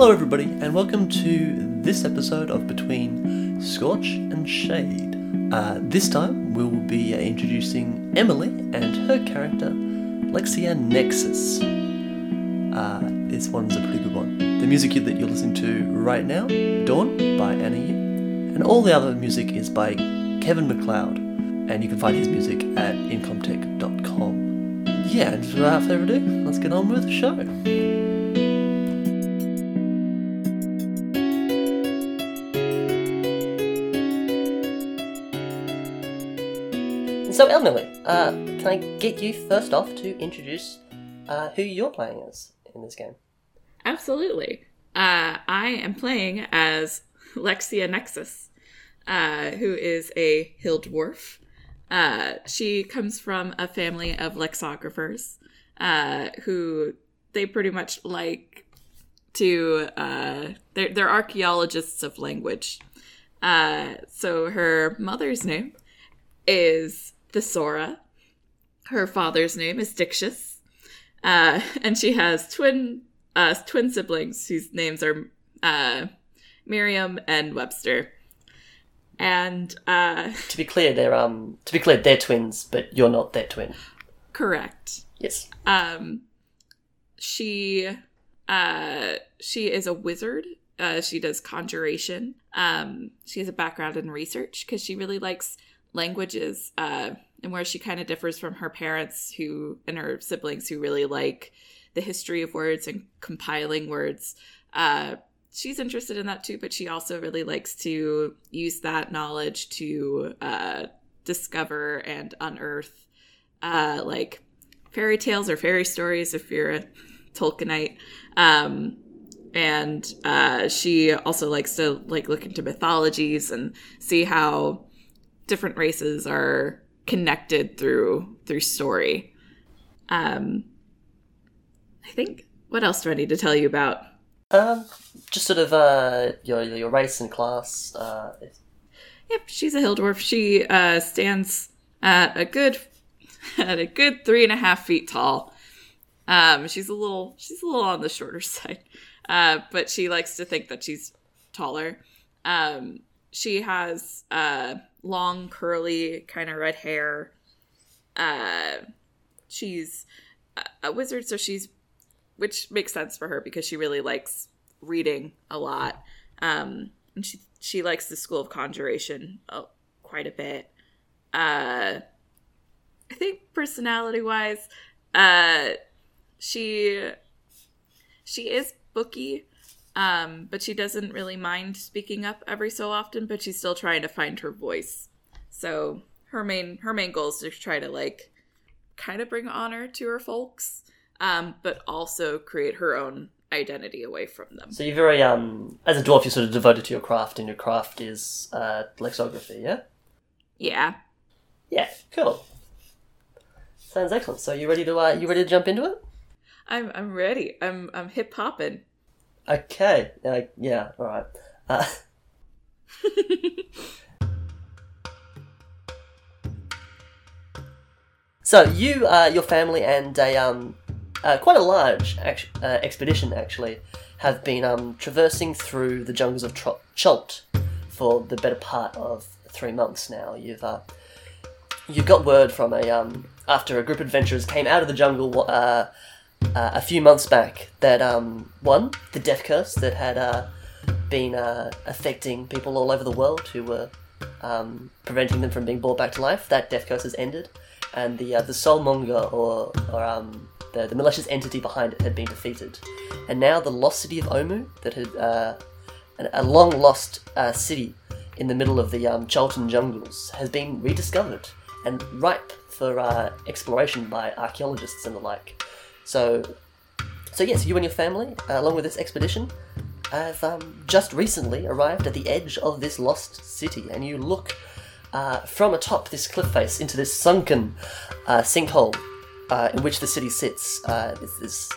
Hello, everybody, and welcome to this episode of Between Scorch and Shade. Uh, this time, we will be introducing Emily and her character, Lexia Nexus. Uh, this one's a pretty good one. The music that you're listening to right now, Dawn by Anna Yu, and all the other music is by Kevin MacLeod, and you can find his music at incompetech.com. Yeah, and without further ado, let's get on with the show. So, uh, can I get you first off to introduce uh, who you're playing as in this game? Absolutely. Uh, I am playing as Lexia Nexus, uh, who is a hill dwarf. Uh, she comes from a family of lexicographers uh, who they pretty much like to, they're, they're archaeologists of language. So her mother's name is Thesaura. Her father's name is Dictius. Uh, and she has twin uh, twin siblings whose names are uh, Miriam and Webster. And uh, To be clear, they're um to be clear, they're twins, but you're not their twin. correct. Yes. Um, she uh, she is a wizard. Uh, she does conjuration. Um, she has a background in research because she really likes languages. Uh, and where she kind of differs from her parents, who and her siblings, who really like the history of words and compiling words. Uh, she's interested in that too, but she also really likes to use that knowledge to uh, discover and unearth, uh, like fairy tales or fairy stories if you're a Tolkienite. Um, and uh, she also likes to like look into mythologies and see how different races are connected through through story. Um, I think what else do I need to tell you about? Um, just sort of uh your your race and class. Uh, Yep, she's a hill dwarf. She uh, stands at a good at a good three and a half feet tall. Um, she's a little she's a little on the shorter side, uh, but she likes to think that she's taller. Um, she has uh, long, curly, kind of red hair. Uh, she's a- wizard, so she's which makes sense for her because she really likes reading a lot. Um, and she she likes the school of conjuration uh, quite a bit. Uh, I think personality wise, uh, she she is booky, um, but she doesn't really mind speaking up every so often. But she's still trying to find her voice. So her main her main goal is to try to like kind of bring honor to her folks, um, but also create her own identity away from them. so you're very um as a dwarf, you're sort of devoted to your craft, and your craft is uh lexicography. Yeah. Yeah. Yeah. Cool. Sounds excellent. So you ready to uh you ready to jump into it? I'm I'm ready. I'm I'm hip hopping. Okay. Uh, yeah. All right. Uh, so you, uh, your family, and a um, uh, quite a large act- uh, expedition actually have been um, traversing through the jungles of Tro- Chult for the better part of three months now. You've uh, you got word from a um, after a group of adventurers came out of the jungle uh, uh, a few months back that um, one the death curse that had uh, been uh, affecting people all over the world who were um, preventing them from being brought back to life. That death curse has ended, and the uh, the soulmonger or or um, the the malicious entity behind it had been defeated, and now the lost city of Omu that had uh, a long lost uh, city in the middle of the um, jungles has been rediscovered and ripe for uh, exploration by archaeologists and the like. So, so yes, you and your family, uh, along with this expedition, have um, just recently arrived at the edge of this lost city, and you look uh, from atop this cliff face into this sunken uh, sinkhole uh, in which the city sits. Uh, it's, it's,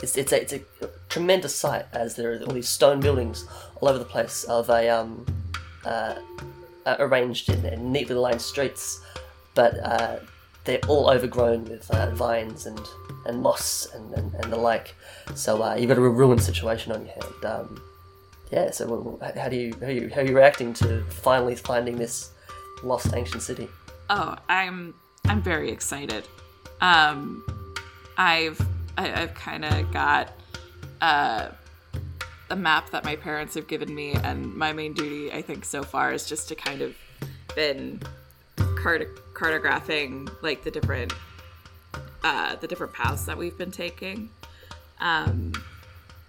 it's, it's, a, it's a tremendous sight as there are all these stone buildings all over the place of a um, uh, arranged in, in neatly lined streets, but uh, they're all overgrown with uh, vines and and moss and, and, and the like. So uh, you've got a real ruined situation on your hand. Um, yeah. So how do you how are you how are you reacting to finally finding this lost ancient city? Oh, I'm I'm very excited. Um, I've I, I've kind of got uh, a map that my parents have given me, and my main duty, I think, so far is just to kind of been cart- cartographing like the different uh, the different paths that we've been taking. Um,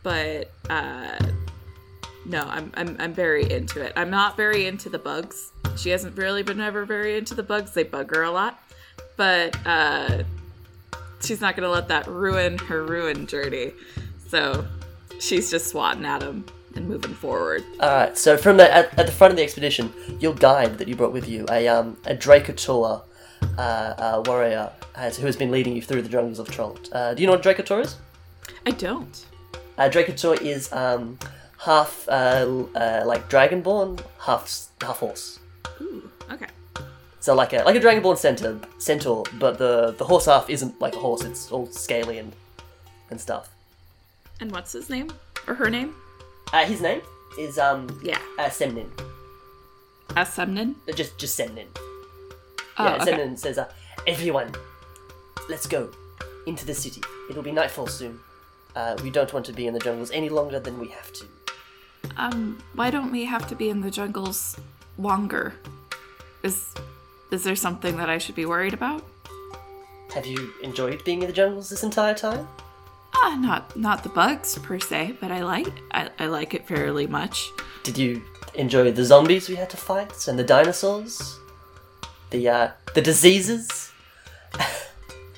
but uh, no, I'm, I'm I'm very into it. I'm not very into the bugs. She hasn't really been ever very into the bugs. They bug her a lot, but uh, she's not gonna let that ruin her ruin journey. So she's just swatting at them and moving forward. Alright, so from the at, at the front of the expedition, your guide that you brought with you, a um a Dracotor uh, uh, warrior, has, who has been leading you through the jungles of Trolt. Uh, do you know what Dracotor is? I don't. Uh, Dracotor is um half uh, uh, like dragonborn, half half horse. Ooh, okay. So like a like a dragonborn centaur, centaur, but the the horse half isn't like a horse. It's all scaly and and stuff. And what's his name or her name? Uh, his name is um Yeah, uh, Semnin. Asemnin. Uh, Just just Semnin. Oh, yeah, okay. Semnin says, uh, "Everyone, let's go into the city. It'll be nightfall soon. Uh, we don't want to be in the jungles any longer than we have to." Um, why don't we have to be in the jungles longer? Is is there something that I should be worried about? Have you enjoyed being in the jungles this entire time? Ah, not not the bugs per se, but I like I, I like it fairly much. Did you enjoy the zombies we had to fight and the dinosaurs? The uh, the diseases?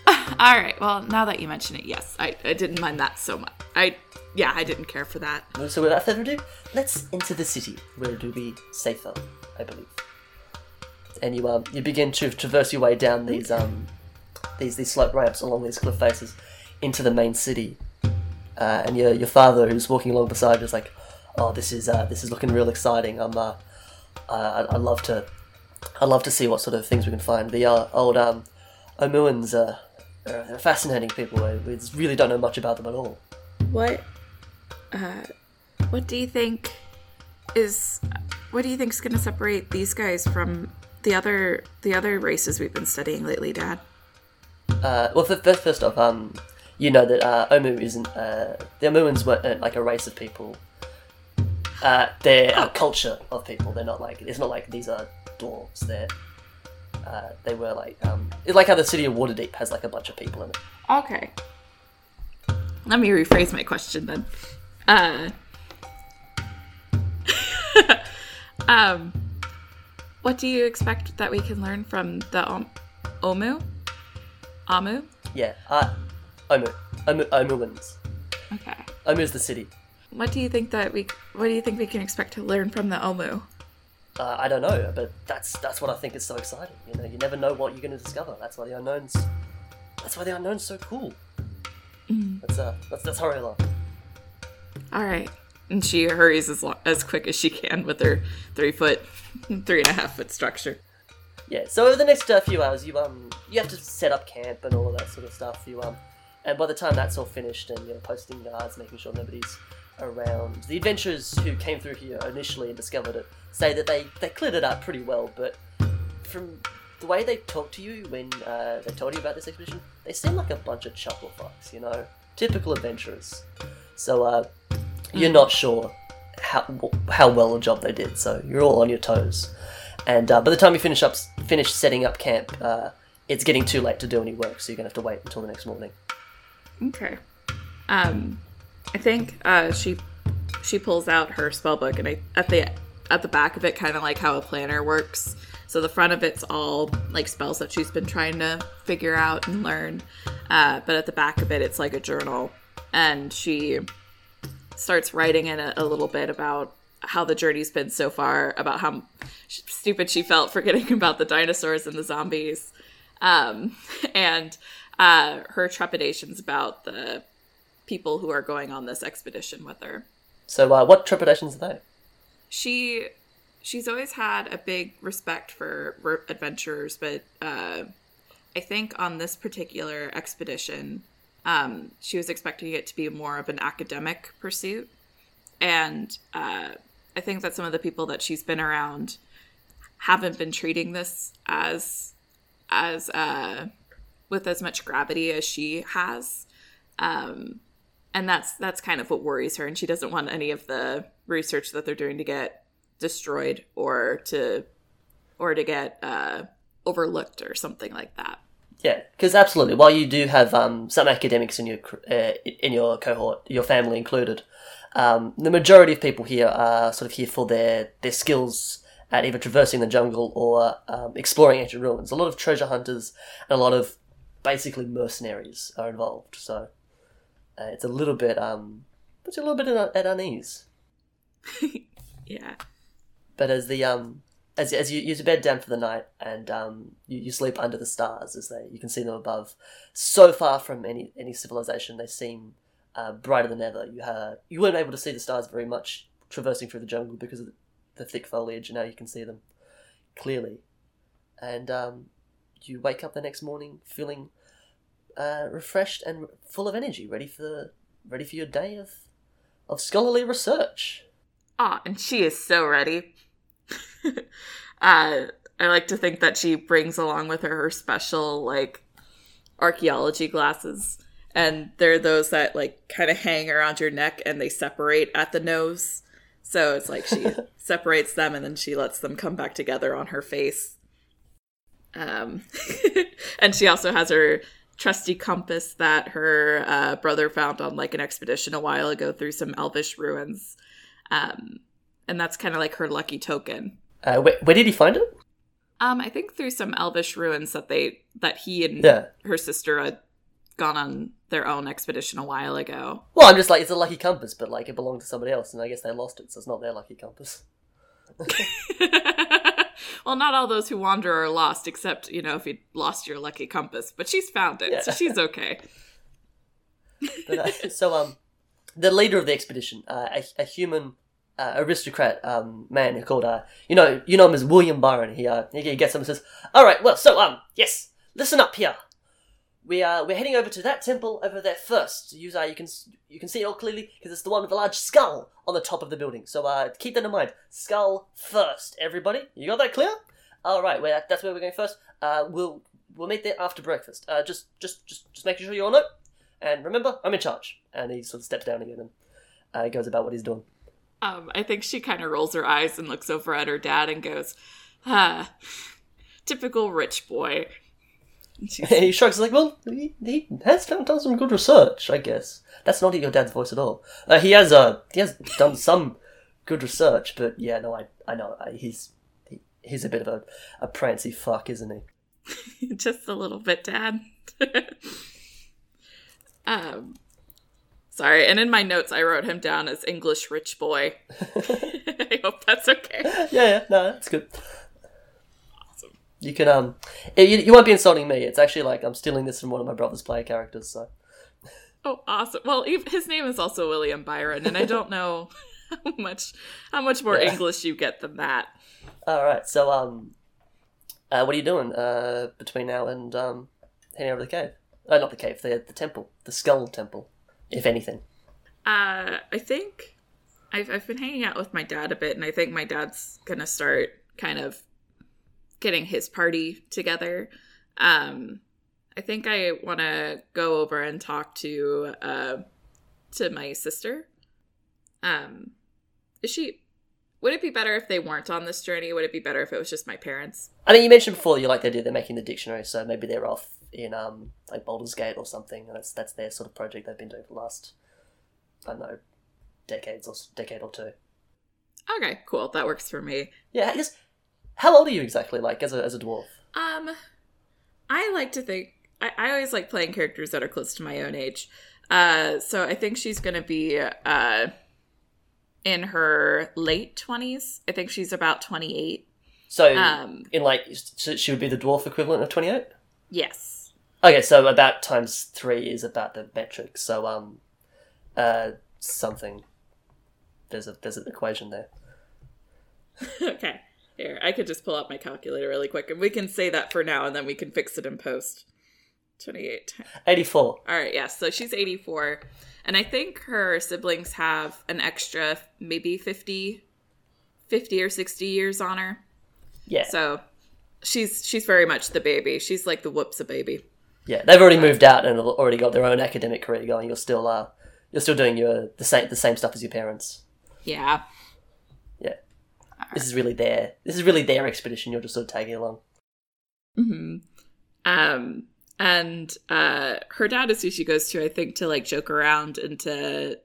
All right. Well, now that you mention it, yes, I, I didn't mind that so much. I yeah, I didn't care for that. So without further ado, let's enter the city where it'll be safer, I believe. And you um you begin to traverse your way down these um these these slope ramps along these cliff faces into the main city. Uh, and your your father who's walking along beside you is like, oh this is uh this is looking real exciting. I'm uh, uh I, I'd love to I'd love to see what sort of things we can find. The uh, old um Omuans are they're fascinating people. We we really don't know much about them at all. What uh what do you think is what do you think's going to separate these guys from the other the other races we've been studying lately, dad? Uh, well, first off, um, you know that uh, Omu isn't. Uh, the Omuans weren't uh, like a race of people. Uh, they're a culture of people. They're not like it's not like these are dwarves. They're uh, they were like um, it's like how the city of Waterdeep has like a bunch of people in it. Okay. Let me rephrase my question then. Uh, um, what do you expect that we can learn from the Om- Omu? Amu? Yeah, uh, Omu, Omu, Omuans. Okay. Omu is the city. What do you think that we? What do you think we can expect to learn from the Omu? Uh, I don't know, but that's that's what I think is so exciting. You know, you never know what you're going to discover. That's why the unknowns. That's why the unknown's so cool. That's uh, that's that's horror. All right. And she hurries as lo- as quick as she can with her three foot, three and a half foot structure. Yeah, so over the next uh, few hours, you um you have to set up camp and all of that sort of stuff. You um, and by the time that's all finished and you know posting guards, making sure nobody's around, the adventurers who came through here initially and discovered it say that they they cleared it up pretty well. But from the way they talked to you when uh, they told you about this expedition, they seem like a bunch of chuckle fucks. You know, typical adventurers. So uh, you're not sure how how well a job they did. So you're all on your toes. And uh, by the time you finish up, finish setting up camp, uh, it's getting too late to do any work, so you're gonna have to wait until the next morning. Okay. Um, I think uh, she she pulls out her spell book, and I at the at the back of it, kind of like how a planner works. So the front of it's all like spells that she's been trying to figure out and learn, uh, but at the back of it, it's like a journal, and she starts writing in a, a little bit about how the journey's been so far, about how stupid she felt forgetting about the dinosaurs and the zombies, um, and uh, her trepidations about the people who are going on this expedition with her. So, uh, what trepidations are they? She she's always had a big respect for r- adventurers, but uh, I think on this particular expedition, Um, she was expecting it to be more of an academic pursuit, and uh, I think that some of the people that she's been around haven't been treating this as as uh, with as much gravity as she has. Um, and that's that's kind of what worries her and she doesn't want any of the research that they're doing to get destroyed or to or to get uh, overlooked or something like that Yeah, because absolutely. While you do have um, some academics in your uh, in your cohort, your family included, um, the majority of people here are sort of here for their their skills at either traversing the jungle or um, exploring ancient ruins. A lot of treasure hunters and a lot of basically mercenaries are involved. So uh, it's a little bit um, it's a little bit at, at unease. yeah But as the um as as you use your bed down for the night and um you, you sleep under the stars as they you can see them above, so far from any any civilization they seem uh, brighter than ever. You ha you weren't able to see the stars very much traversing through the jungle because of the, the thick foliage, and now you can see them clearly. And um, you wake up the next morning feeling uh, refreshed and full of energy, ready for ready for your day of of scholarly research. Ah, and she is so ready. uh, I like to think that she brings along with her her special like archaeology glasses, and they're those that like kind of hang around your neck and they separate at the nose. So it's like she separates them and then she lets them come back together on her face. Um, and she also has her trusty compass that her uh, brother found on like an expedition a while ago through some elvish ruins. Um, and that's kind of like her lucky token. Uh, where, where did he find it? Um, I think through some elvish ruins that they that he and Yeah. her sister had gone on their own expedition a while ago. Well, I'm just like it's a lucky compass, but like it belonged to somebody else, and I guess they lost it, so it's not their lucky compass. well, not all those who wander are lost, except you know if you lost your lucky compass. But she's found it, so she's okay. But, uh, so, um, the leader of the expedition, uh, a, a human uh, aristocrat um, man who called, uh, you know, you know him as William Byron. He, uh, he gets up and says, "All right, well, so, um, yes, listen up here. We are we're heading over to that temple over there first. You, you can you can see it all clearly because it's the one with the large skull on the top of the building. So, uh, keep that in mind. Skull first, everybody. You got that clear? All right, well, that's where we're going first. Uh, we'll we'll meet there after breakfast. Uh, just just just just making sure you all know. And remember, I'm in charge. And he sort of steps down again and uh, goes about what he's doing. Um, I think she kind of rolls her eyes and looks over at her dad and goes, "Ah, typical rich boy." He shrugs like, well, he, he has done, done some good research, I guess. That's not your dad's voice at all. Uh, he has uh, he has done some good research, but yeah, no, I I know uh, he's he, he's a bit of a, a prancy fuck, isn't he? just a little bit, Dad. um, sorry. And in my notes, I wrote him down as English rich boy. I hope that's okay. yeah, yeah, no, that's good. You can um, you, you won't be insulting me. It's actually like I'm stealing this from one of my brother's player characters. So Oh, awesome. Well, his name is also William Byron, and I don't know how much how much more Yeah. English you get than that. all right, so um, uh, what are you doing uh between now and um heading over to the cave? Uh, not the cave, the the temple, the skull temple, if anything. Uh, I think I've I've been hanging out with my dad a bit, and I think my dad's gonna start kind of getting his party together. Um, I think I want to go over and talk to uh to my sister. Um, is she? Would it be better if they weren't on this journey? Would it be better if it was just my parents? I mean, you mentioned before you like the idea they're making the dictionary, so maybe they're off in um like Baldur's Gate or something, and that's that's their sort of project they've been doing for the last I don't know decades or decade or two. Okay, cool. That works for me. Yeah, I guess. How old are you exactly? Like as a as a dwarf? Um, I like to think I, I always like playing characters that are close to my own age. Uh, so I think she's gonna be uh in her late twenties. I think she's about twenty eight. So Um, in like so she would be the dwarf equivalent of twenty eight. yes. Okay, so about times three is about the metric. So um, uh, something. There's a there's an equation there. okay. Here, I could just pull out my calculator really quick, and we can say that for now, and then we can fix it in post. 28. 84. All right, yeah. So she's 84. And I think her siblings have an extra maybe 50 50 or 60 years on her. Yeah. So she's she's very much the baby. She's like the whoops a baby. Yeah, they've already moved out and already got their own academic career going. You're still uh, you're still doing your the same the same stuff as your parents. Yeah, this is really their this is really their expedition. You're just sort of tagging along. hmm Um, and uh, her dad is who she goes to, I think, to like joke around and to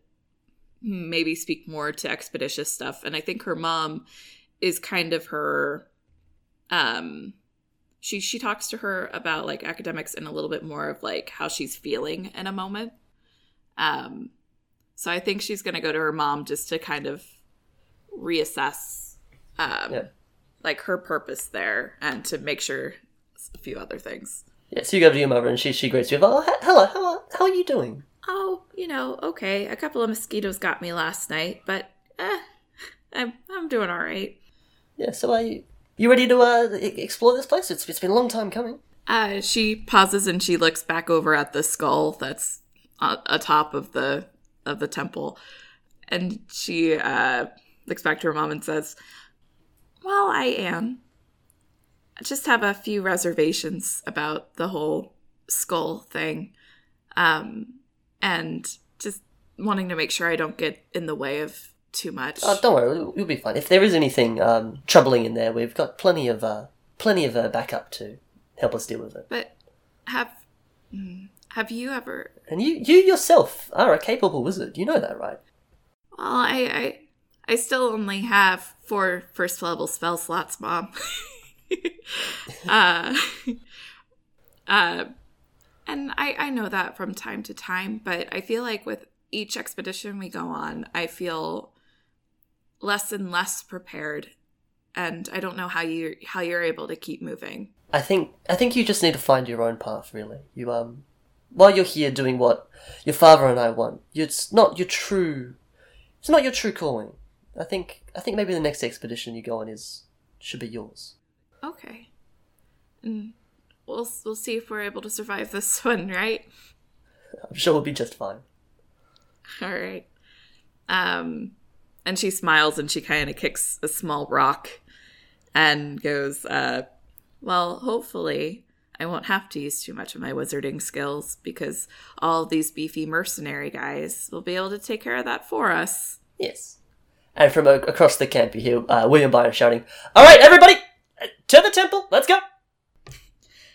maybe speak more to expeditious stuff. And I think her mom is kind of her. Um, she she talks to her about like academics and a little bit more of like how she's feeling in a moment. Um, so I think she's gonna go to her mom just to kind of reassess, um, Yeah. like her purpose there and to make sure a few other things. Yeah, so you go to your mother and she she greets you. Oh, he- hello, how are, how are you doing? Oh, you know, okay. A couple of mosquitoes got me last night, but eh, I'm I'm doing all right. Yeah, so are you you ready to uh explore this place? It's it's been a long time coming. Uh, she pauses and she looks back over at the skull that's uh, atop of the of the temple, and she uh, looks back to her mom and says, "Well, I am. I just have a few reservations about the whole skull thing, um, and just wanting to make sure I don't get in the way of too much." Oh, don't worry, you'll- be fine. If there is anything um troubling in there, we've got plenty of uh plenty of uh, backup to help us deal with it. but have hmm, have you ever And you you yourself are a capable wizard. You know that, right? Well, I, I, I still only have four first level spell slots, Mom. uh, uh, and I, I know that from time to time, but I feel like with each expedition we go on, I feel less and less prepared, and I don't know how you how you're able to keep moving. I think I think you just need to find your own path. Really, you um, while you're here doing what your father and I want, it's not your true, it's not your true calling. I think I think maybe the next expedition you go on is should be yours. Okay, and we'll we'll see if we're able to survive this one, right? I'm sure we'll be just fine. All right. Um, and she smiles and she kind of kicks a small rock and goes, uh, Well, hopefully I won't have to use too much of my wizarding skills because all these beefy mercenary guys will be able to take care of that for us. Yes. And from a- across the camp, you hear uh, William Byron shouting, "All right, everybody, uh, to the temple. Let's go."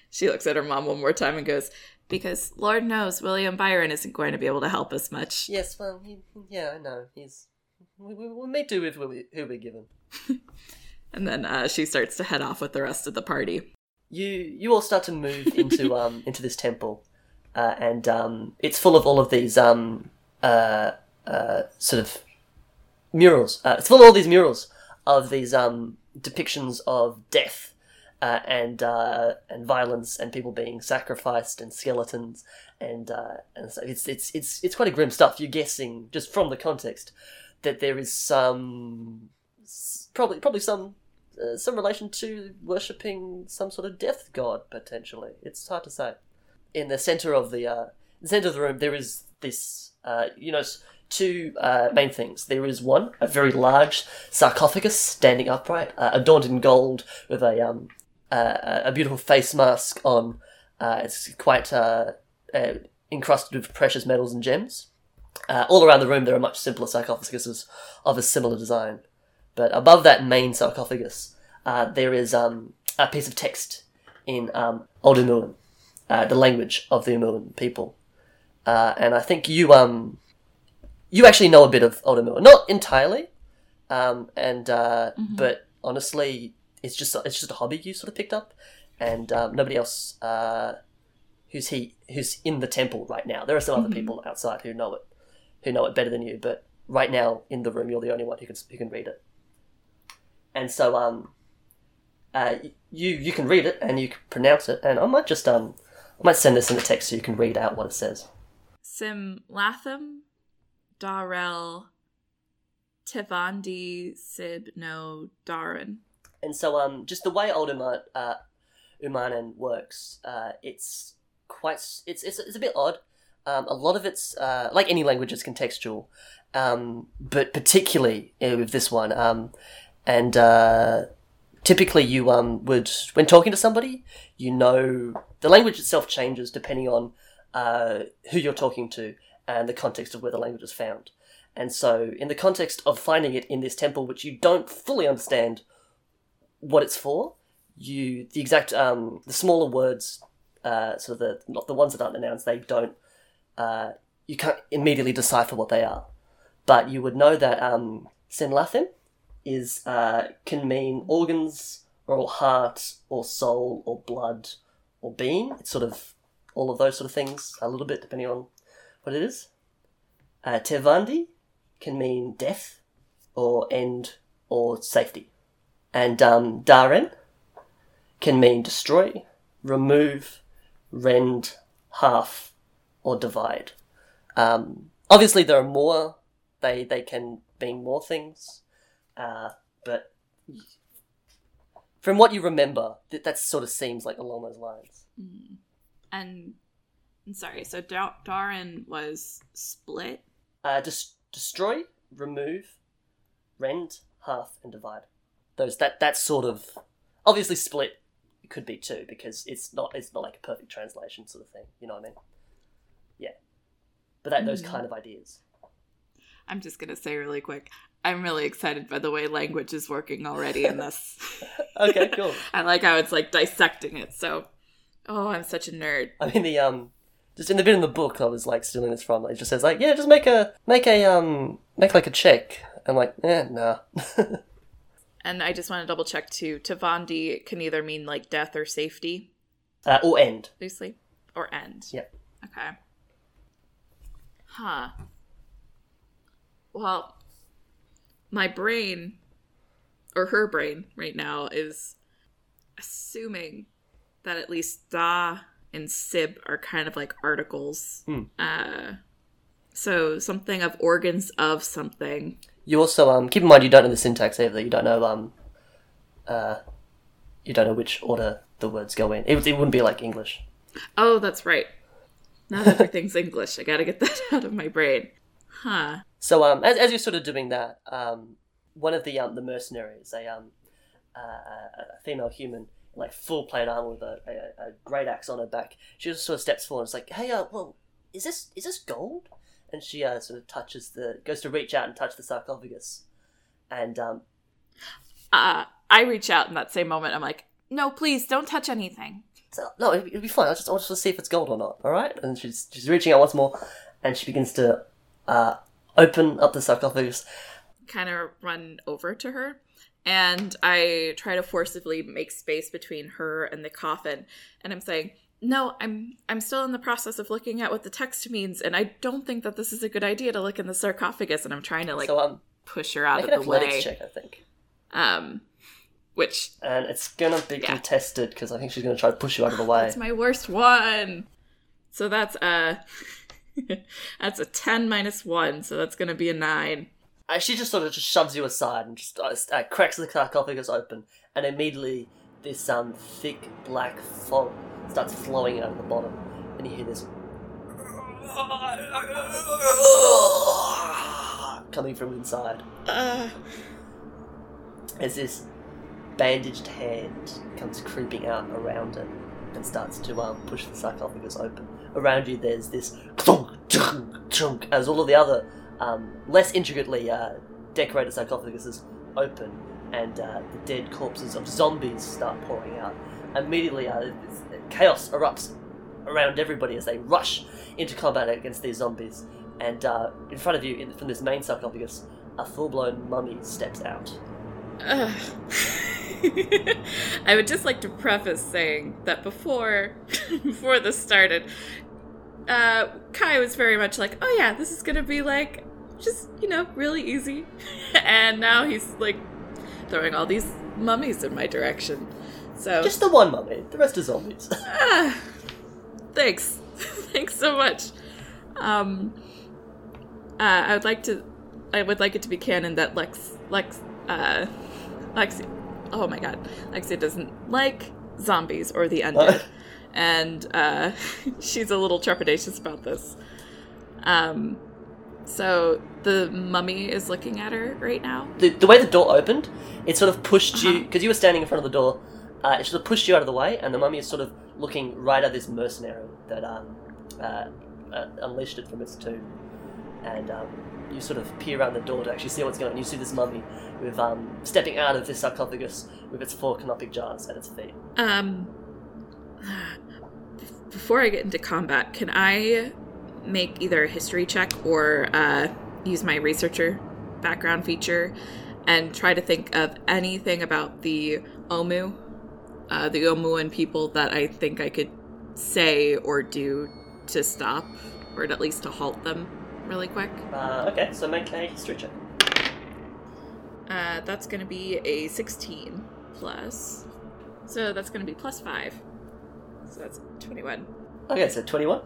She looks at her mom one more time and goes, Because Lord knows William Byron isn't going to be able to help us much. Yes, well, he, yeah, I know. He's we, we, we may do with who we- who we're given. And then uh, she starts to head off with the rest of the party. you you all start to move into um into this temple, uh, and um it's full of all of these um uh uh sort of murals. Uh, it's full of all these murals of these um depictions of death. Uh, and uh, and violence and people being sacrificed and skeletons and uh, and so it's it's it's it's quite a grim stuff. You're guessing just from the context that there is some probably probably some uh, some relation to worshipping some sort of death god potentially. It's hard to say. In the center of the uh, the center of the room, there is this you know two uh, main things. There is one a very large sarcophagus standing upright, uh, adorned in gold with a um uh, a beautiful face mask on. Uh, it's quite uh, uh, encrusted with precious metals and gems. All around the room, there are much simpler sarcophaguses of a similar design. But above that main sarcophagus, there is um, a piece of text in um, Old Umulan, the language of the Umulan people. And I think you um, you actually know a bit of Old Umulan, not entirely, um, and uh, but honestly, it's just it's just a hobby you sort of picked up, and um, nobody else uh, who's he who's in the temple right now. There are some other people outside who know it, who know it better than you, but right now in the room, you're the only one who can who can read it. And so, um, uh, you you can read it and you can pronounce it, and I might just um, I might send this in the text so you can read out what it says. Sim Latham, Darrell, Tivandi, Sib, no, Darin. And so, um, just the way old Uma, uh, works, uh, it's quite. It's it's it's a bit odd. Um, a lot of it's uh, like any language, it's contextual, um, but particularly with this one. Um, and uh, typically, you um, would when talking to somebody, you know the language itself changes depending on uh, who you're talking to and the context of where the language is found. And so, in the context of finding it in this temple, which you don't fully understand what it's for, you the exact um, the smaller words, uh, sort of the not the ones that aren't announced, they don't uh, you can't immediately decipher what they are. But you would know that um, Senlathim is uh, can mean organs or heart or soul or blood or being. It's sort of all of those sort of things a little bit depending on what it is. Uh, Tevandi can mean death or end or safety. And um, Daren can mean destroy, remove, rend, half, or divide. Um, obviously, there are more. They they can mean more things, uh, but from what you remember, that that sort of seems like along those lines. And I'm sorry, so Dar- Darren was split. Uh, dis- destroy, remove, rend, half, and divide. Those that that sort of obviously split could be too because it's not it's not like a perfect translation sort of thing. You know what I mean? Yeah, but that those Mhm. kind of ideas. I'm just gonna say really quick. I'm really excited by the way language is working already in this. Okay, cool. I like how it's like dissecting it. So, oh, I'm such a nerd. I mean the um just in the bit in the book I was like stealing this from, it just says like, yeah, just make a make a um make like a check. I'm like, eh, nah. And I just want to double check too. Tavandi can either mean like death or safety, uh, or end. loosely, or end. Yep. Okay. Huh. Well, my brain, or her brain right now, is assuming that at least Da and Sib are kind of like articles. Hmm. Uh, so something of organs of something. You also um keep in mind you don't know the syntax either. You don't know um uh you don't know which order the words go in. It, would- it wouldn't be like English. Oh, that's right. Not everything's English. I gotta get that out of my brain. Huh. So um as, as you're sort of doing that, um one of the um the mercenaries, a um uh, a a female human like full plate armor with a, a, a great axe on her back. She just sort of steps forward and is like, "Hey, uh, well, is this is this gold?" And she uh, sort of touches the goes to reach out and touch the sarcophagus, and um, Uh, I reach out in that same moment. I'm like, no, please don't touch anything. So, no, it'll, it'll be fine. I just I want to see if it's gold or not. All right. And she's she's reaching out once more, and she begins to uh, open up the sarcophagus. Kind of run over to her, and I try to forcibly make space between her and the coffin. And I'm saying, no, I'm I'm still in the process of looking at what the text means, and I don't think that this is a good idea to look in the sarcophagus. And I'm trying to like so um, push her out of the way. check, I think, Um, which and it's gonna be Yeah. contested because I think she's gonna try to push you out of the way. It's my worst one. So that's uh that's a 10 minus 1, so that's going to be a 9. Uh, she just sort of just shoves you aside and just uh, uh, cracks the sarcophagus open, and immediately this um thick black fog starts flowing out of the bottom, and you hear this coming from inside. Uh, as this bandaged hand comes creeping out around it and starts to um, push the sarcophagus open. Around you, there's this chunk, chunk, chunk, as all of the other um, less intricately uh, decorated sarcophaguses open, and uh, the dead corpses of zombies start pouring out. Immediately, uh, chaos erupts around everybody as they rush into combat against these zombies. And uh, in front of you, in, from this main sarcophagus, a full-blown mummy steps out. I would just like to preface saying that before before this started, uh, Kai was very much like, "Oh yeah, this is gonna be like just you know really easy," and now he's like throwing all these mummies in my direction. So Just the one mummy. The rest are zombies. Ah, thanks. thanks so much. Um, uh, I would like to. I would like it to be canon that Lex, Lex, uh, Lexi. Oh my God, Lexi doesn't like zombies or the undead, and uh, she's a little trepidatious about this. Um, so the mummy is looking at her right now. The, the way the door opened, it sort of pushed you Uh-huh. because you were standing in front of the door. Uh, it sort of pushed you out of the way, and the mummy is sort of looking right at this mercenary that um, uh, uh, unleashed it from its tomb. And um, you sort of peer around the door to actually see what's going on. You see this mummy with um, stepping out of this sarcophagus with its four canopic jars at its feet. Um, before I get into combat, can I make either a history check or uh, use my researcher background feature and try to think of anything about the Omu, uh, the Omuan people that I think I could say or do to stop or at least to halt them really quick? Uh, okay, so make a history check. Uh, that's going to be a 16 plus. So that's going to be plus 5. So that's 21. Okay, so twenty-one.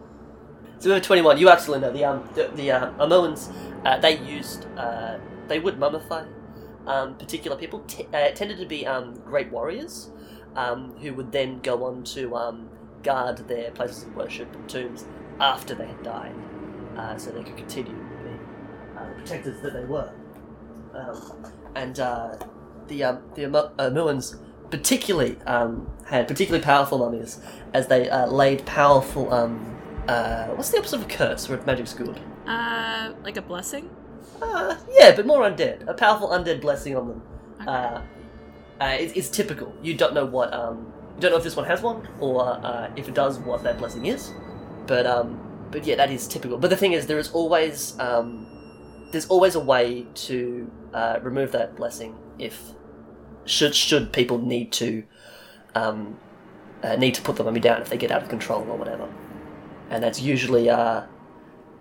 So with twenty-one, you absolutely know the um the, the uh, Omuans. Uh, they used uh, they would mummify um, particular people. T- uh, tended to be um, great warriors um, who would then go on to um, guard their places of worship and tombs after they had died, uh, so they could continue to be uh, the protectors that they were. Um, and the um, the Omuans particularly um, had particularly powerful mummies as they laid powerful um, uh, what's the opposite of a curse where magic's good? Uh, like a blessing? Uh, yeah, but more undead. A powerful undead blessing on them. Okay. Uh, uh, it's, it's typical. You don't know what um, you don't know if this one has one or uh, if it does, what that blessing is. But um, but yeah, that is typical. But the thing is, there is always um, there's always a way to uh, remove that blessing if should should people need to um, uh, need to put the mummy down if they get out of control or whatever. And that's usually uh,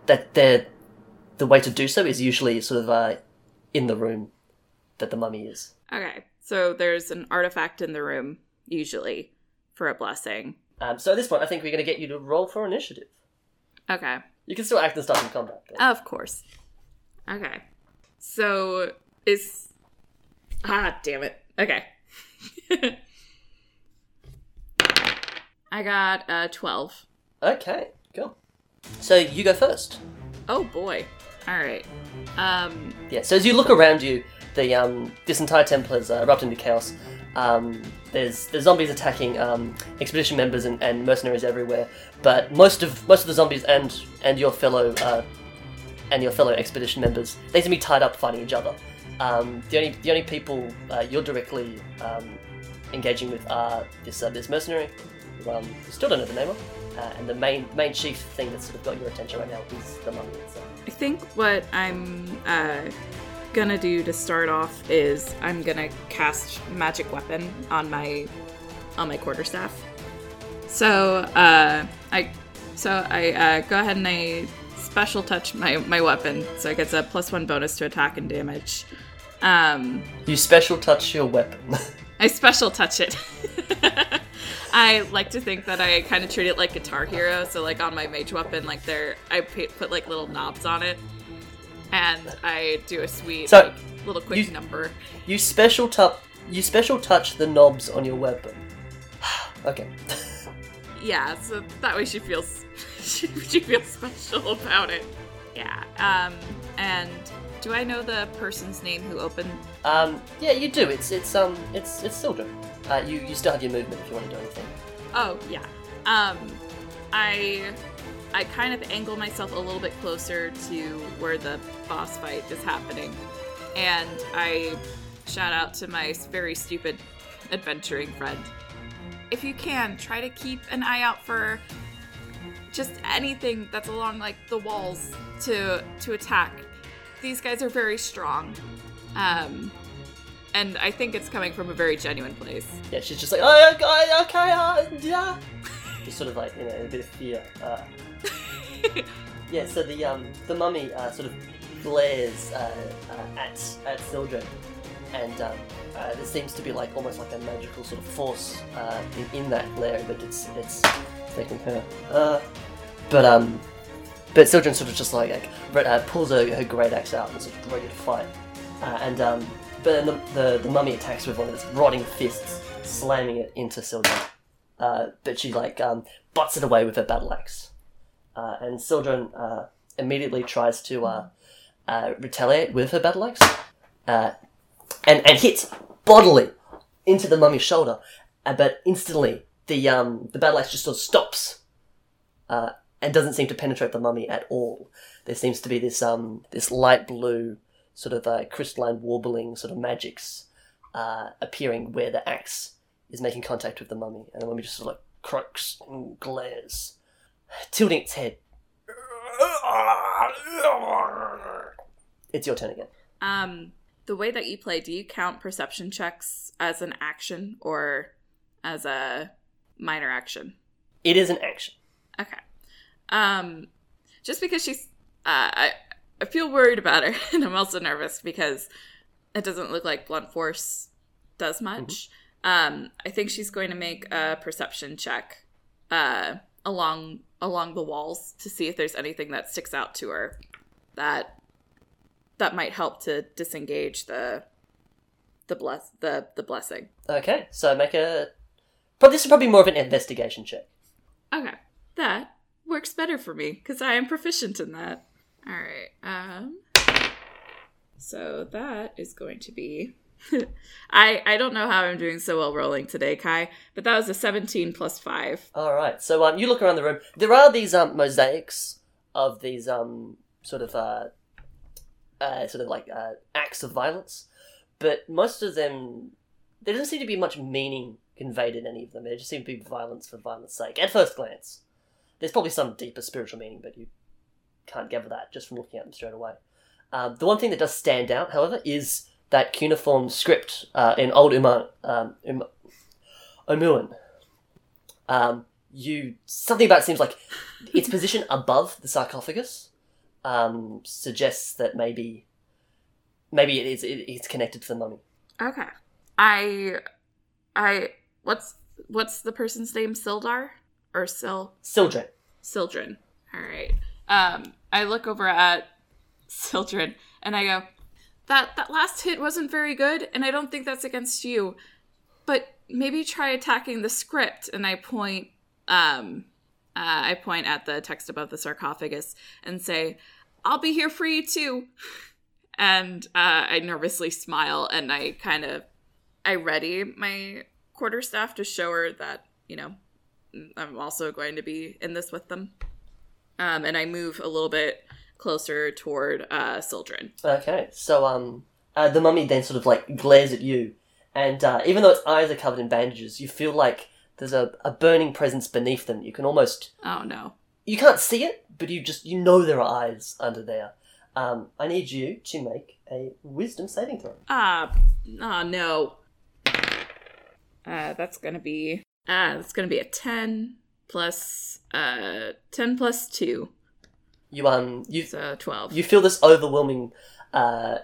that they're the way to do so is usually sort of uh, in the room that the mummy is. Okay. So there's an artifact in the room, usually, for a blessing. Um, so at this point, I think we're going to get you to roll for initiative. Okay. You can still act and stuff in combat. But... Of course. Okay. So is. Ah, damn it. Okay. I got a 12. Okay, cool. So you go first. Oh boy. Alright. Um, Yeah. So as you look around you, the um, this entire temple has uh, erupted into chaos. Um, there's there's zombies attacking um, expedition members and, and mercenaries everywhere. But most of most of the zombies and and your fellow uh, and your fellow expedition members they seem to be tied up fighting each other. Um, the only the only people uh, you're directly um, engaging with are this uh, this mercenary, who um, still don't know the name of, uh, and the main main chief thing that's sort of got your attention right now is the mummy itself. I think what I'm uh, gonna do to start off is I'm gonna cast magic weapon on my on my quarterstaff. So uh, I so I uh, go ahead and I special touch my my weapon, so it gets a plus one bonus to attack and damage. Um, You special touch your weapon. I special touch it. I like to think that I kind of treat it like Guitar Hero. So like on my mage weapon, like there, I put like little knobs on it, and I do a sweet So, like, little quick you- number. You special touch. You special touch the knobs on your weapon. okay. Yeah, so that way she feels she, she feels special about it. Yeah. Um. And do I know the person's name who opened? Um. Yeah, you do. It's it's um. It's it's Sildren. Uh. You you still have your movement if you want to do anything. Oh yeah. Um, I I kind of angle myself a little bit closer to where the boss fight is happening, and I shout out to my very stupid adventuring friend. If you can, try to keep an eye out for just anything that's along like the walls to to attack. These guys are very strong. Um, and I think it's coming from a very genuine place. Yeah. She's just like oh okay okay uh, yeah. Just sort of like you know a bit of fear. Uh. Yeah. So the um the mummy uh, sort of glares uh, uh, at at Sildren, and um. Uh, there seems to be like almost like a magical sort of force uh, in, in that glare, but it's it's taking her. Uh, but um, but Sildren sort of just like, like uh, pulls her, her great axe out and sort of ready to fight. Uh, and um, but then the, the the mummy attacks with one of its rotting fists, slamming it into Sildren. uh, but she like um, butts it away with her battle axe. Uh, and Sildren uh, immediately tries to uh, uh, retaliate with her battle axe, uh, and and hits bodily into the mummy's shoulder, but instantly the um, the battle axe just sort of stops, and doesn't seem to penetrate the mummy at all. There seems to be this um this light blue sort of uh, crystalline warbling sort of magics uh, appearing where the axe is making contact with the mummy, and the mummy just sort of like croaks and glares, tilting its head. It's your turn again. Um, the way that you play, do you count perception checks as an action or as a minor action? It is an action. Okay. Um, just because she's, uh, I, I feel worried about her, and I'm also nervous because it doesn't look like blunt force does much. Um, I think she's going to make a perception check, uh, along along the walls to see if there's anything that sticks out to her that that might help to disengage the the bless the the blessing. Okay, so make a. But this is probably more of an investigation check. Okay, that works better for me because I am proficient in that. All right. Um. So that is going to be. I I don't know how I'm doing so well rolling today, Kai, but that was a 17 plus five. All right. So um, you look around the room. There are these um mosaics of these um sort of uh, uh sort of like uh, acts of violence, but most of them there doesn't seem to be much meaning conveyed in any of them. They just seem to be violence for violence sake. At first glance, there's probably some deeper spiritual meaning, but you can't gather that just from looking at them straight away. Um, the one thing that does stand out, however, is that cuneiform script uh, in Old Umar, um, um, Omuan. Um, you something about it seems like its position above the sarcophagus um, suggests that maybe maybe it is it, it's connected to the mummy. Okay. I I what's what's the person's name? Sildar or Sil Sildren. Sildren. All right. Um, I look over at Sildren and I go, that that last hit wasn't very good, and I don't think that's against you. But maybe try attacking the script. And I point, um, uh, I point at the text above the sarcophagus and say, "I'll be here for you too." And uh, I nervously smile and I kind of, I ready my quarterstaff to show her that you know I'm also going to be in this with them. Um, and I move a little bit closer toward uh, Sildren. Okay, so um, uh, the mummy then sort of like glares at you, and uh, even though its eyes are covered in bandages, you feel like there's a, a burning presence beneath them. You can almost Oh no. you can't see it, but you just you know there are eyes under there. Um, I need you to make a wisdom saving throw. Ah, oh no. Uh, that's gonna be ah, that's gonna be a ten plus uh ten plus two, You um you so twelve. you feel this overwhelming uh,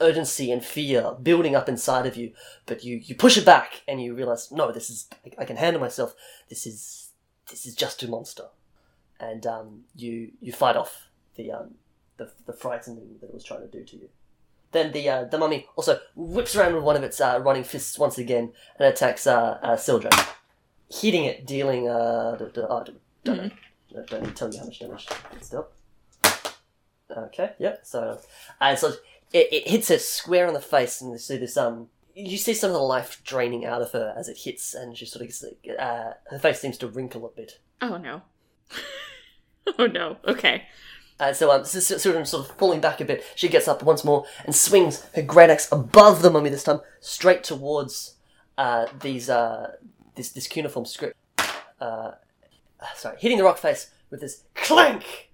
urgency and fear building up inside of you, but you you push it back and you realize no, this is I, I can handle myself. This is this is just a monster, and um, you you fight off the um the the frightening that it was trying to do to you. Then the uh, the mummy also whips around with one of its uh, rotting fists once again and attacks uh, uh, Sildren, hitting it, dealing uh, d- d- oh, d- don't, know. don't need to tell you how much damage. Still. Okay, yep. So, and so it, it hits her square on the face, and you see this um, you see some of the life draining out of her as it hits, and she sort of uh, her face seems to wrinkle a bit. oh no. oh no. Okay. Uh, so um, so, so, sort of sort of falling back a bit, she gets up once more and swings her great axe above the mummy this time, straight towards uh, these uh, this this cuneiform script. Uh, sorry, hitting the rock face with this clank,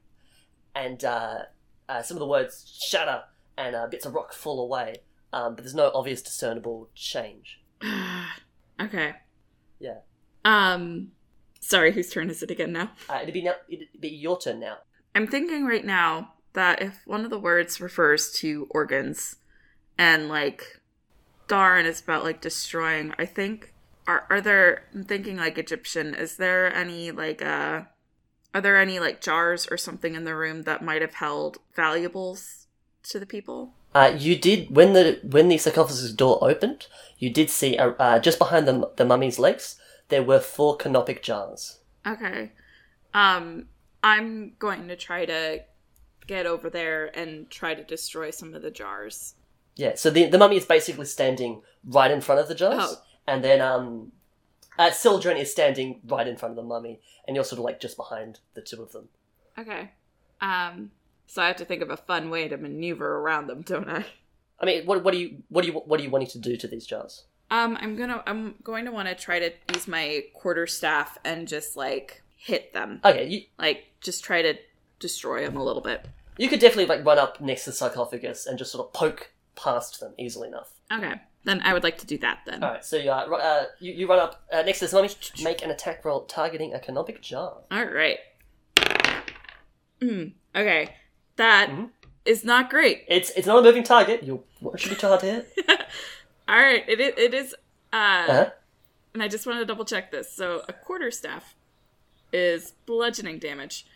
and uh, uh, some of the words shatter and uh, bits of rock fall away. Um, but there's no obvious discernible change. okay. Yeah. Um. Sorry, whose turn is it again now? Uh, it'd be now, it'd be your turn now. I'm thinking right now that if one of the words refers to organs and like darn is about like destroying, I think are are there I'm thinking like Egyptian, is there any like uh are there any like jars or something in the room that might have held valuables to the people? Uh, you did when the when the sarcophagus door opened. You did see uh, uh, just behind the the mummy's legs. there were four canopic jars. Okay. Um, I'm going to try to get over there and try to destroy some of the jars. Yeah, so the the mummy is basically standing right in front of the jars, Oh. And then um, uh, Sildren is standing right in front of the mummy, and you're sort of like just behind the two of them. Okay. Um, so I have to think of a fun way to maneuver around them, don't I? I mean, what what do you what do you what are you wanting to do to these jars? Um, I'm gonna I'm going to want to try to use my quarter staff and just like hit them, Okay, you like just try to destroy them a little bit. you could definitely like run up next to the sarcophagus and just sort of poke past them easily enough. Okay, then I would like to do that then. All right, so you uh, uh, you, you run up uh, next to this mummy, make an attack roll targeting a canopic jar. All right. Mm, okay, that is Mhm. not great. It's it's not a moving target. You what should be to hit. All right, it is. It is. Uh, Uh-huh. and I just want to double check this. So a quarter staff is bludgeoning damage.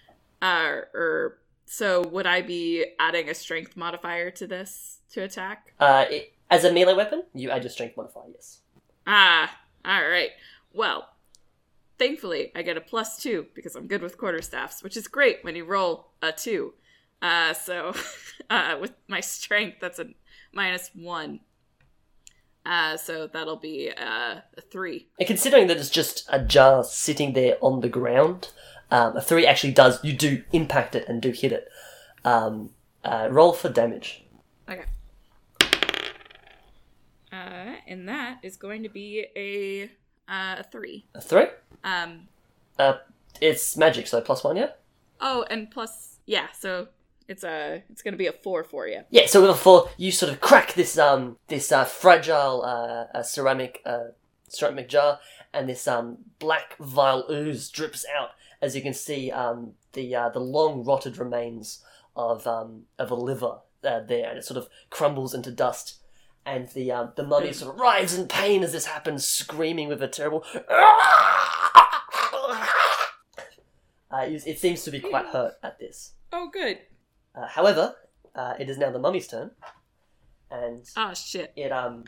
Uh, or so would I be adding a strength modifier to this to attack? Uh, it, as a melee weapon, you add your strength modifier. Yes. Ah, all right. Well, thankfully I get a plus two because I'm good with quarter staffs, which is great when you roll a two. Uh, so uh, with my strength, that's a minus one. Uh, so that'll be uh, a three. And considering that it's just a jar sitting there on the ground, um, a three actually does you do impact it and do hit it. Um, uh, roll for damage. Okay. Uh, and that is going to be a uh, a three. A three. Um. Uh, it's magic, so plus one. Yeah. Oh, and plus, yeah. So it's a it's going to be a four for you. Yeah. So with a four, you sort of crack this um this uh, fragile uh, uh, ceramic uh, ceramic jar, and this um black vile ooze drips out as you can see um the uh, the long rotted remains of um of a liver uh, there, and it sort of crumbles into dust. And the um, the mummy sort of writhes in pain as this happens, screaming with a terrible. Uh, it, it seems to be quite hurt at this. Oh, good. Uh, however, uh, it is now the mummy's turn, and Oh shit. it um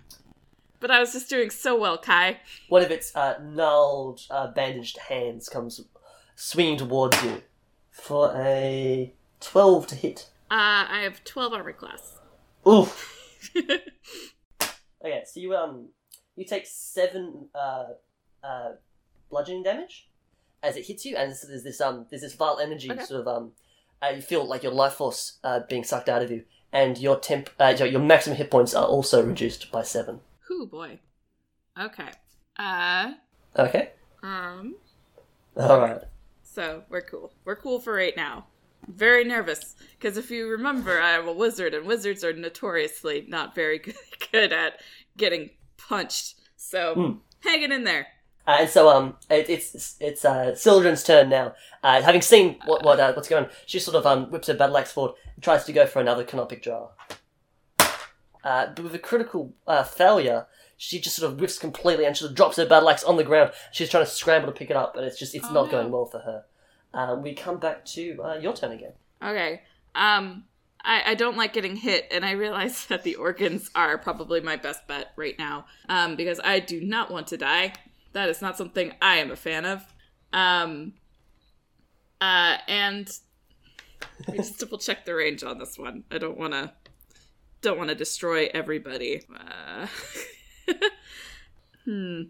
But I was just doing so well, Kai. one of its uh, gnarled, uh, bandaged hands comes swinging towards you for a twelve to hit. Uh, I have twelve armor class. Oof. Okay, so you um you take seven uh uh bludgeoning damage as it hits you, and so there's this um there's this vile energy Okay. sort of um uh, you feel like your life force uh, being sucked out of you, and your temp uh, your, your maximum hit points are also reduced by seven. Whoo boy. Okay. Uh, Okay, um. all right. So we're cool. We're cool for right now. Very nervous because if you remember, I am a wizard, and wizards are notoriously not very good, good at getting punched. So Hmm. hanging in there. Uh, and so um, it, it's it's uh, Sildren's turn now. Uh, having seen what what uh, what's going on, she sort of um whips her battle axe forward and tries to go for another canopic jar. Uh, but with a critical uh, failure, she just sort of whiffs completely and she sort of drops her battle axe on the ground. She's trying to scramble to pick it up, but it's just it's Oh, not no. going well for her. Um, we come back to uh, your turn again. Okay. Um, I, I don't like getting hit, and I realize that the organs are probably my best bet right now. Um, because I do not want to die. That is not something I am a fan of. Um, uh, and me just double check the range on this one. I don't want to don't want to destroy everybody. Uh, hmm.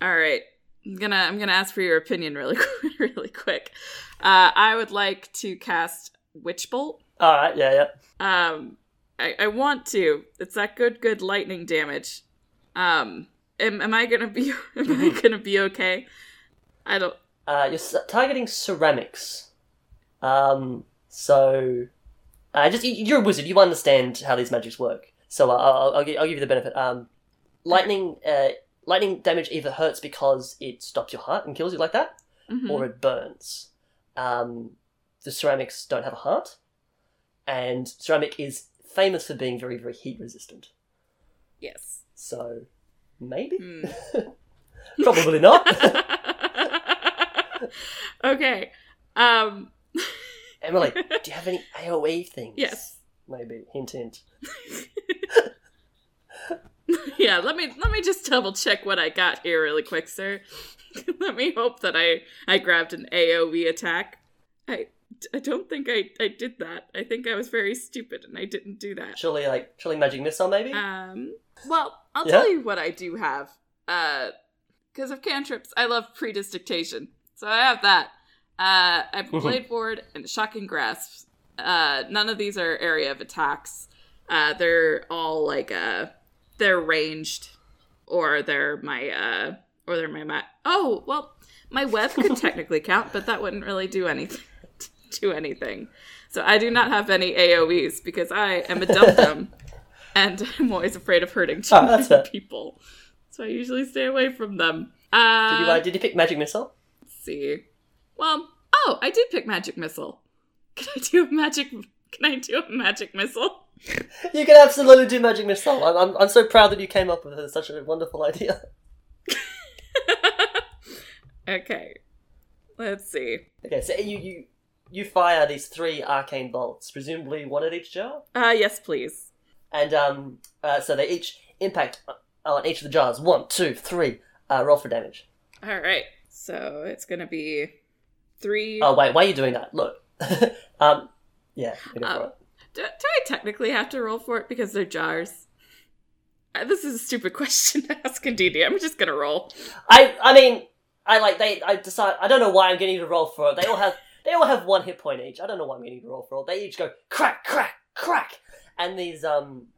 All right. I'm gonna I'm gonna ask for your opinion really really quick. Uh, I would like to cast Witch Bolt. All right, yeah, yeah. Um, I, I want to. It's that good good lightning damage. Um, am, am I gonna be am I gonna be okay? I don't. Uh, you're targeting ceramics. Um, so, uh, just you're a wizard. You understand how these magics work. So uh, I'll, I'll, I'll give you the benefit. Um, lightning, uh, lightning damage either hurts because it stops your heart and kills you like that, Mhm. or it burns. Um, the ceramics don't have a heart, and ceramic is famous for being very, very heat resistant. Yes. So, maybe, Hmm. probably not. okay. Um. Emily, do you have any AOE things? Yes. Maybe. Hint, hint. yeah, let me let me just double check what I got here really quick, sir. let me hope that I I grabbed an AoE attack. I I don't think I I did that. I think I was very stupid and I didn't do that. Surely, like, surely magic missile, maybe. Um, well, I'll Yeah? tell you what I do have. Uh, because of cantrips, I love prestidigitation, so I have that. Uh, I have Mhm. blade ward and shocking grasps. Uh, none of these are area of attacks. Uh, they're all like uh, they're ranged, or they're my uh, or they're my ma- Oh well, my web could technically count, but that wouldn't really do anything. Do anything. So I do not have any AOE's because I am a dum dum, and I'm always afraid of hurting too Oh, many people. So I usually stay away from them. Uh, did you uh, did you pick magic missile? let's see. Well, oh, I did pick magic missile. Can I do a magic? Can I do a magic missile? You can absolutely do magic missile. I'm, I'm, I'm so proud that you came up with such a wonderful idea. okay, let's see. Okay, so you you you fire these three arcane bolts, presumably one at each jar, Uh, yes, please. and um, uh, so they each impact on each of the jars. One, two, three. Uh, roll for damage. All right. So it's gonna be three. Oh wait, why are you doing that? Look, um, yeah, Um, it. Do, do I technically have to roll for it because they're jars? Uh, this is a stupid question to ask Indeed. I'm just gonna roll. I I mean, I like they. I decide. I don't know why I'm getting to roll for it. They all have they all have one hit point each. I don't know why I'm getting to roll for it. They each go crack, crack, crack, and these um,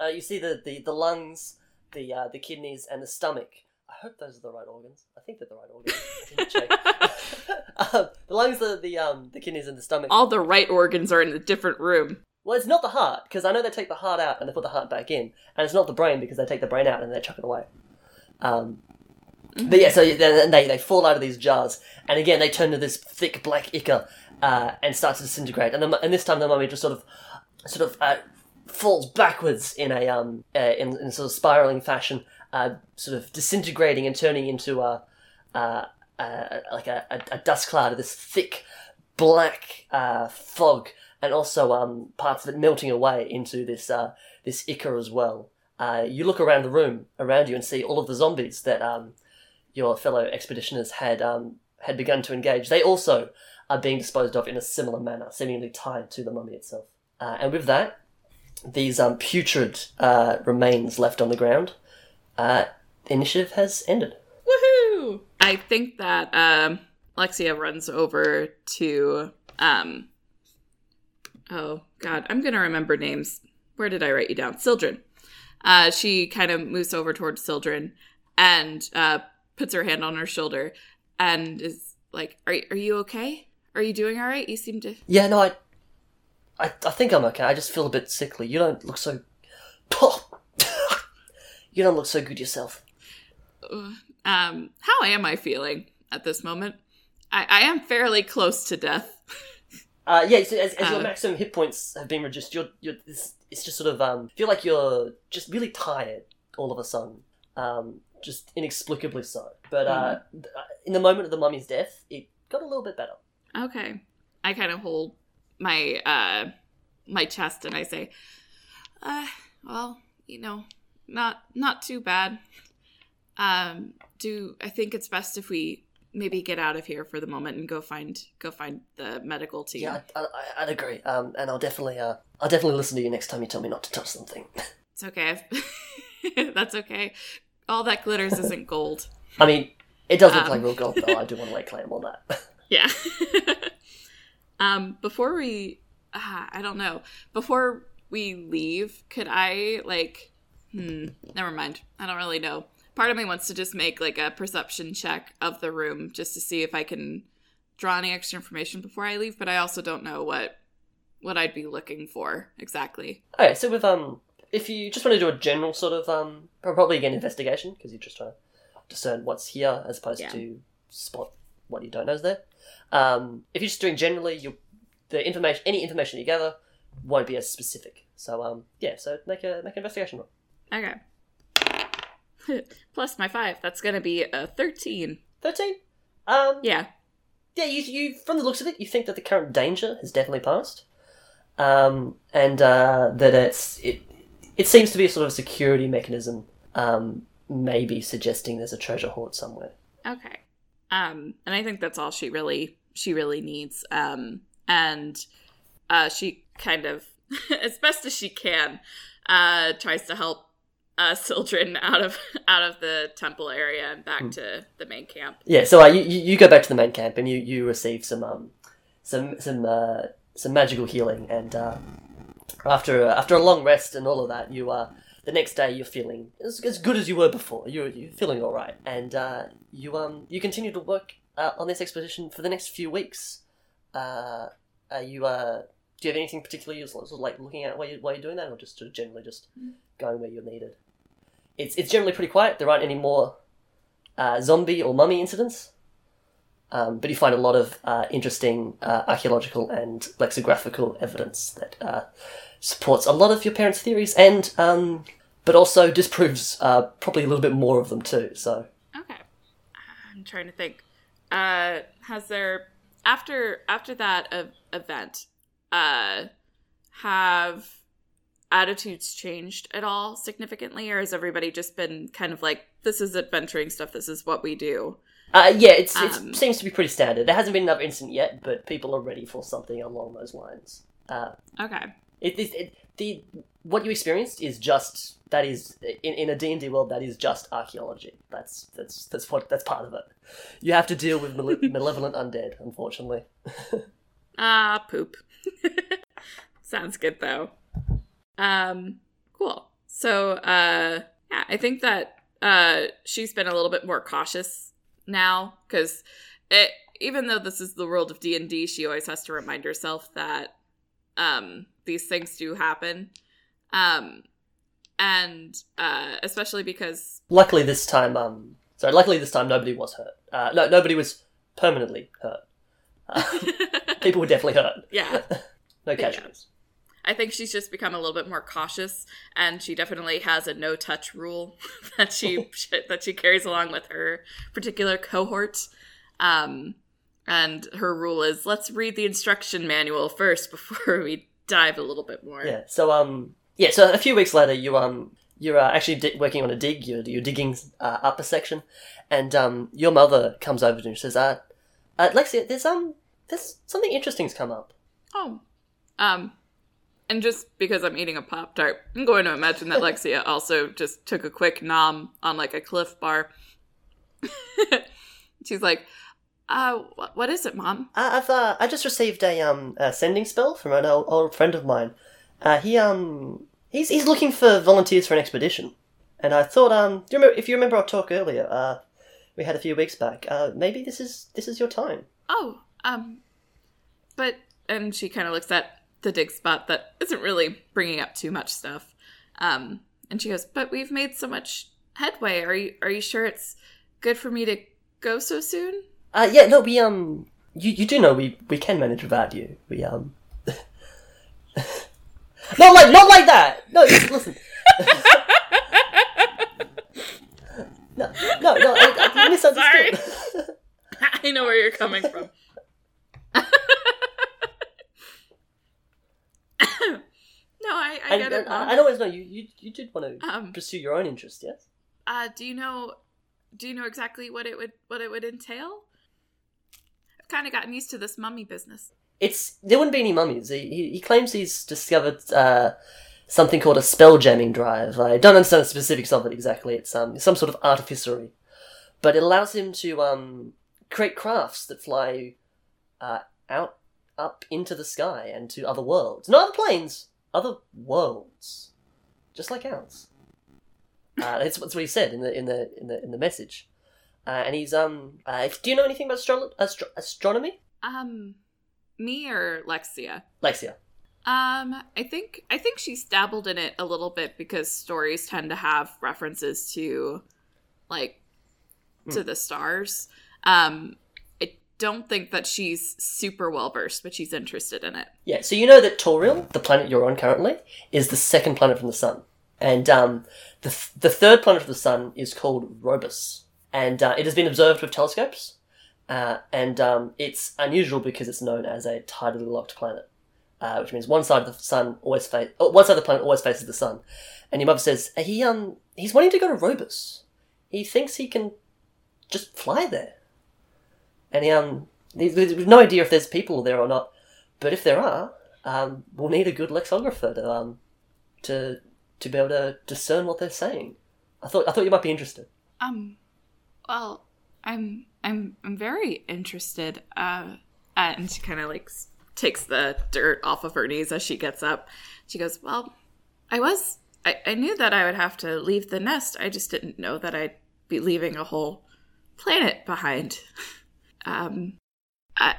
uh, you see the the the lungs, the uh, the kidneys, and the stomach. I hope those are the right organs. I think they're the right organs. I check. um, the lungs, the the um, the kidneys, and the stomach. All the right organs are in a different room. Well, it's not the heart because I know they take the heart out and they put the heart back in, and it's not the brain because they take the brain out and they chuck it away. Um, but yeah, so they they fall out of these jars, and again they turn to this thick black ichor uh, and start to disintegrate. And the, and this time the mummy just sort of sort of uh, falls backwards in a um uh, in, in sort of spiraling fashion, uh, sort of disintegrating and turning into a uh, like a, a, a dust cloud of this thick black fog, and also um, parts of it melting away into this uh, this ichor as well. Uh, you look around the room around you and see all of the zombies that um, your fellow expeditioners had um, had begun to engage. They also are being disposed of in a similar manner, seemingly tied to the mummy itself. Uh, and with that, these um, putrid uh, remains left on the ground. Uh, the initiative has ended. Woohoo! I think that um, Lexia runs over to. Um, oh, God. I'm going to remember names. Where did I write you down? Sildren. Uh, she kind of moves over towards Sildren and uh, puts her hand on her shoulder and is like, are, are you okay? Are you doing all right? You seem to. Yeah, no, I, I, I think I'm okay. I just feel a bit sickly. You don't look so. you don't look so good yourself. Um, how am I feeling at this moment? I, I am fairly close to death. Uh, yeah, so as, as your Uh. maximum hit points have been reduced, you're, you're it's, it's just sort of um, feel like you're just really tired all of a sudden, um, just inexplicably so. But uh, th- in the moment of the mummy's death, it got a little bit better. Okay. I kind of hold my uh my chest and I say, uh well, you know, not not too bad. Um do I think it's best if we maybe get out of here for the moment and go find go find the medical team. Yeah, I, I, I'd agree. Um, and I'll definitely, uh, I'll definitely listen to you next time you tell me not to touch something. It's okay. That's okay. All that glitters isn't gold. I mean, it does look Um. like real gold, though. I do want to lay claim on that. Yeah. um, before we, uh, I don't know. Before we leave, could I like? Hmm. Never mind. I don't really know. Part of me wants to just make like a perception check of the room just to see if I can draw any extra information before I leave. But I also don't know what what I'd be looking for exactly. Okay, so with um, if you just want to do a general sort of um, probably again investigation because you're just trying to discern what's here as opposed Yeah. to spot what you don't know is there. Um, if you're just doing generally, you the information, any information you gather, won't be as specific. So um, yeah, so make a make an investigation roll. Okay. Plus my five. That's gonna be a thirteen. Thirteen. Um, Yeah. yeah, you, you from the looks of it, you think that the current danger has definitely passed, um, and uh, that it's it it seems to be a sort of security mechanism, um, maybe suggesting there's a treasure hoard somewhere. Okay. Um, and I think that's all she really she really needs. Um, and uh, she kind of, as best as she can, uh, tries to help uh, Sildren out of out of the temple area and back to the main camp. Yeah, so uh, you, you go back to the main camp and you, you receive some um some some uh, some magical healing and uh, after uh, after a long rest and all of that you uh the next day you're feeling as, as good as you were before you're, you're feeling all right and uh, you um you continue to work uh, on this expedition for the next few weeks. Uh, are you uh do you have anything particularly you're sort of like looking at while, you, while you're doing that or just sort of generally just going where you're needed? It's it's generally pretty quiet. There aren't any more uh, zombie or mummy incidents. Um, but you find a lot of uh, interesting uh, archaeological and lexicographical evidence that uh, supports a lot of your parents' theories, and um, but also disproves uh, probably a little bit more of them too. So Okay. I'm trying to think. Uh, has there after after that event, uh, have attitudes changed at all significantly, or has everybody just been kind of like, "This is adventuring stuff. This is what we do." uh, yeah, it's, it Um, seems to be pretty standard. There hasn't been another incident yet, but people are ready for something along those lines. Uh, Okay. it, it, it, the what you experienced is just that is in, in a D&D world that is just archaeology. That's that's that's what that's part of it. You have to deal with male- malevolent undead, unfortunately. Ah, poop. Sounds good though. Um, cool. So, uh, yeah, I think that uh, she's been a little bit more cautious now because it, even though this is the world of D and D, she always has to remind herself that um, these things do happen, um, and uh, especially because Luckily this time, um, sorry, luckily this time nobody was hurt. Uh, no, nobody was permanently hurt. Uh, people were definitely hurt. yeah, No casualties. I think she's just become a little bit more cautious, and she definitely has a no touch rule that she that she carries along with her particular cohort. Um, and her rule is let's read the instruction manual first before we dive a little bit more. Yeah. So um, yeah. So a few weeks later, you um, you're uh, actually di- working on a dig. You're, you're digging uh, up a section, and um, your mother comes over to you and says, "Uh, uh Lexia, there's um, there's something interesting's come up." Oh, um, and just because I'm eating a pop tart, I'm going to imagine that Lexia also just took a quick nom on like a Cliff Bar. She's like, "Uh, wh- what is it, Mom?" Uh, I've uh, I just received a um a sending spell from an old, old friend of mine. Uh, he um he's he's looking for volunteers for an expedition, and I thought um do you remember if you remember our talk earlier uh we had a few weeks back uh maybe this is this is your time. Oh, um, but and she kind of looks at the dig spot that isn't really bringing up too much stuff. Um, and she goes, "But we've made so much headway. Are you are you sure it's good for me to go so soon?" Uh yeah no we um you you do know we we can manage without you we um. not like not like that. No, listen. no, no, no. I, I, misunderstood. I know where you're coming from. no, I, I And, get it. and I. I always know you, you. You did want to Um, pursue your own interest, yes? Uh, do you know? Do you know exactly what it would what it would entail? I've kind of gotten used to this mummy business. It's there wouldn't be any mummies. He, he, he claims he's discovered uh, something called a spell jamming drive. I don't understand the specifics of it exactly. It's um some sort of artificery, but it allows him to um create crafts that fly uh, out up into the sky and to other worlds, not other planes, other worlds, just like ours. Uh, that's, that's what he said in the in the in the in the message. Uh, and he's um. Uh, if- do you know anything about astro- astro- astronomy, Um, me or Lexia? Lexia? Um, I think I think she's dabbled in it a little bit because stories tend to have references to, like, to the stars. Um, don't think that she's super well versed, but she's interested in it. Yeah, so you know that Tauril, the planet you're on currently, is the second planet from the sun. And um, the, th- the third planet from the sun is called Robus. And uh, it has been observed with telescopes. Uh, and um, it's unusual because it's known as a tidally locked planet. uh, which means one side of the sun always face, oh, one side of the planet always faces the sun. And your mother says he um he's wanting to go to Robus. He thinks he can just fly there. And um we've no idea if there's people there or not, but if there are, um, we'll need a good lexicographer to um to to be able to discern what they're saying. I thought I thought you might be interested. Um, well, I'm I'm I'm very interested. Uh, and she kind of like takes the dirt off of her knees as she gets up. She goes, "Well, I was I, I knew that I would have to leave the nest. I just didn't know that I'd be leaving a whole planet behind. um, I,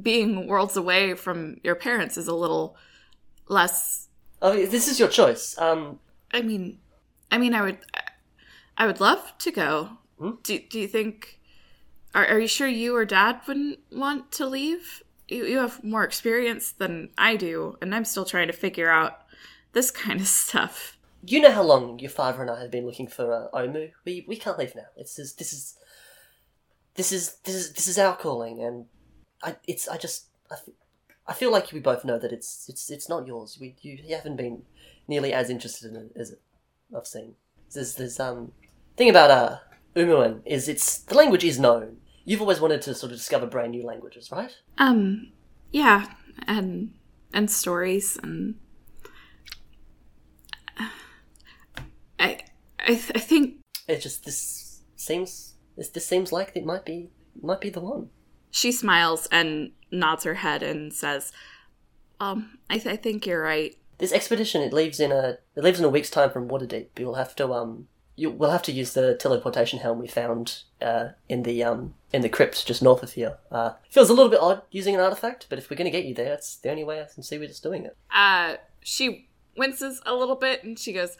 being worlds away from your parents is a little less. Oh, this is your choice. Um, I mean, I mean, I would, I would love to go. Hmm? Do Do you think? Are Are you sure you or Dad wouldn't want to leave? You You have more experience than I do, and I'm still trying to figure out this kind of stuff. you know how long your father and I have been looking for uh, Omu. We we can't leave now. It's this this is this is this is this is our calling, and I it's I just I, f- I feel like we both know that it's it's it's not yours. We you, you haven't been nearly as interested in it as it I've seen. There's there's um thing about uh Omuan is it's the language is known. You've always wanted to sort of discover brand new languages, right? Um, yeah, and and stories and I I, th- I think It just this seems this this seems like it might be might be the one. she smiles and nods her head and says, "Um, I, th- I think you're right. This expedition it leaves in a it leaves in a week's time from Waterdeep. You'll have to um you will have to use the teleportation helm we found uh, in the um in the crypt just north of here. Uh, feels a little bit odd using an artifact, but if we're gonna get you there, it's the only way I can see we're just doing it. Uh, she winces a little bit and she goes,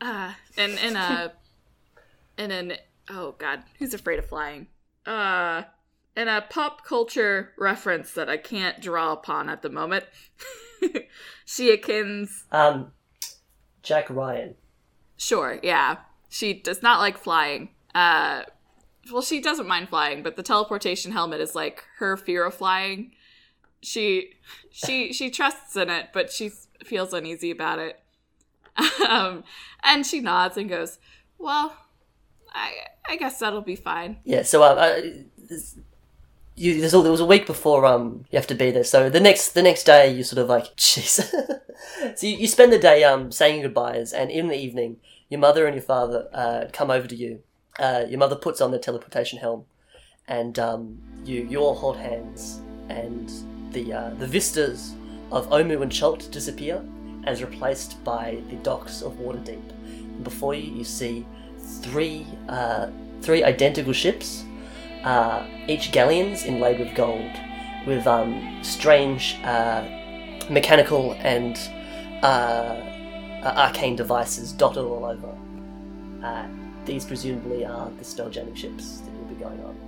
uh, and in a, in an, oh god, who's afraid of flying? Uh, in a pop culture reference that I can't draw upon at the moment, she akins, Um, Jack Ryan. sure, yeah, she does not like flying. Uh, well, she doesn't mind flying, but the teleportation helmet is like her fear of flying. She she she trusts in it, but she feels uneasy about it. Um, and she nods and goes, "Well, I I guess that'll be fine." Yeah. So uh, uh you there's there was a week before um you have to be there. So the next the next day you sort of like jeez. so you, you spend the day um saying goodbyes, and in the evening your mother and your father uh, come over to you. Uh, your mother puts on the teleportation helm, and um, you you all hold hands, and the uh, the vistas of Omu and Chult disappear, as replaced by the docks of Waterdeep. And before you, you see three uh, three identical ships, uh, each galleons inlaid with gold, with um, strange uh, mechanical and uh, uh, arcane devices dotted all over. Uh, these presumably are the Spelljammer ships that will be going on.